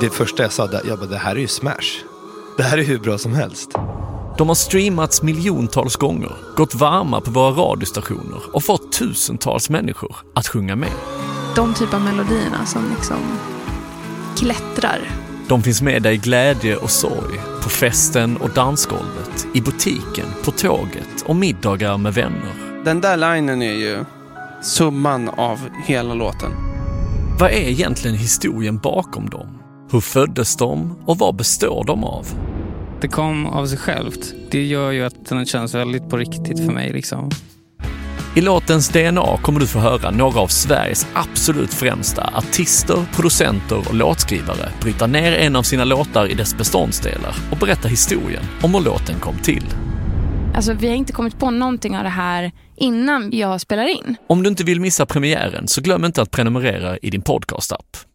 det första jag sa, jag bara, det här är ju smash. Det här är hur bra som helst. De har streamats miljontals gånger, gått varma på våra radiostationer och fått tusentals människor att sjunga med. De typ av melodierna som liksom klättrar. De finns med dig i glädje och sorg, på festen och dansgolvet, i butiken, på tåget och middagar med vänner. Den där linen är ju summan av hela låten. Vad är egentligen historien bakom dem? Hur föddes de och vad består de av? Det kom av sig självt. Det gör ju att den känns väldigt på riktigt för mig. Liksom. I låtens DNA kommer du få höra några av Sveriges absolut främsta artister, producenter och låtskrivare bryta ner en av sina låtar i dess beståndsdelar och berätta historien om hur låten kom till. Alltså vi har inte kommit på någonting av det här innan jag spelar in. Om du inte vill missa premiären så glöm inte att prenumerera i din podcastapp.